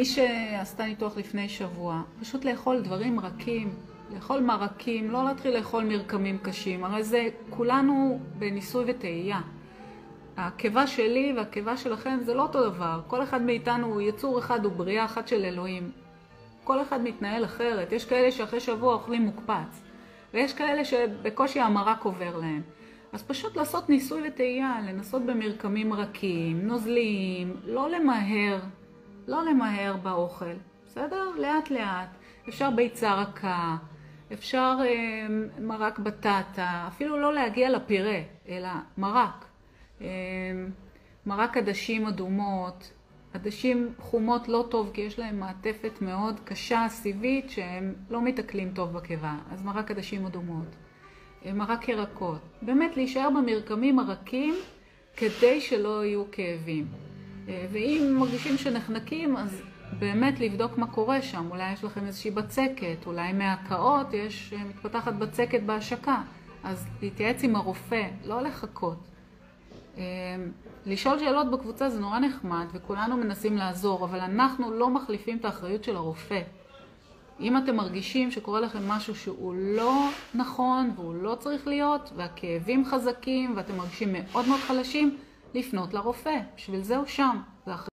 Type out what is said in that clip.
מי שעשתה ניתוח לפני שבוע, פשוט לאכול דברים רכים, לאכול מרקים, לא להתחיל לאכול מרקמים קשים, הרי זה כולנו בניסוי וטעייה. הקיבה שלי והקיבה שלכם זה לא אותו דבר, כל אחד מאיתנו הוא יצור אחד, הוא בריאה אחת של אלוהים. כל אחד מתנהל אחרת, יש כאלה שאחרי שבוע אוכלים מוקפץ, ויש כאלה שבקושי המרק עובר להם. אז פשוט לעשות ניסוי וטעייה, לנסות במרקמים רכים, נוזליים, לא למהר, לא למהר באוכל, בסדר? לאט לאט. אפשר ביצה רכה, אפשר אה, מרק בטטה, אפילו לא להגיע לפירה, אלא מרק. אה, מרק עדשים אדומות, עדשים חומות לא טוב כי יש להם מעטפת מאוד קשה, סיבית, שהם לא מתעכלים טוב בקיבה, אז מרק עדשים אדומות. מרק ירקות. באמת להישאר במרקמים הרכים כדי שלא יהיו כאבים. ואם מרגישים שנחנקים, אז באמת לבדוק מה קורה שם. אולי יש לכם איזושהי בצקת, אולי מהקאות יש מתפתחת בצקת בהשקה. אז להתייעץ עם הרופא, לא לחכות. לשאול שאלות בקבוצה זה נורא נחמד, וכולנו מנסים לעזור, אבל אנחנו לא מחליפים את האחריות של הרופא. אם אתם מרגישים שקורה לכם משהו שהוא לא נכון והוא לא צריך להיות, והכאבים חזקים ואתם מרגישים מאוד מאוד חלשים, לפנות לרופא. בשביל זה הוא שם.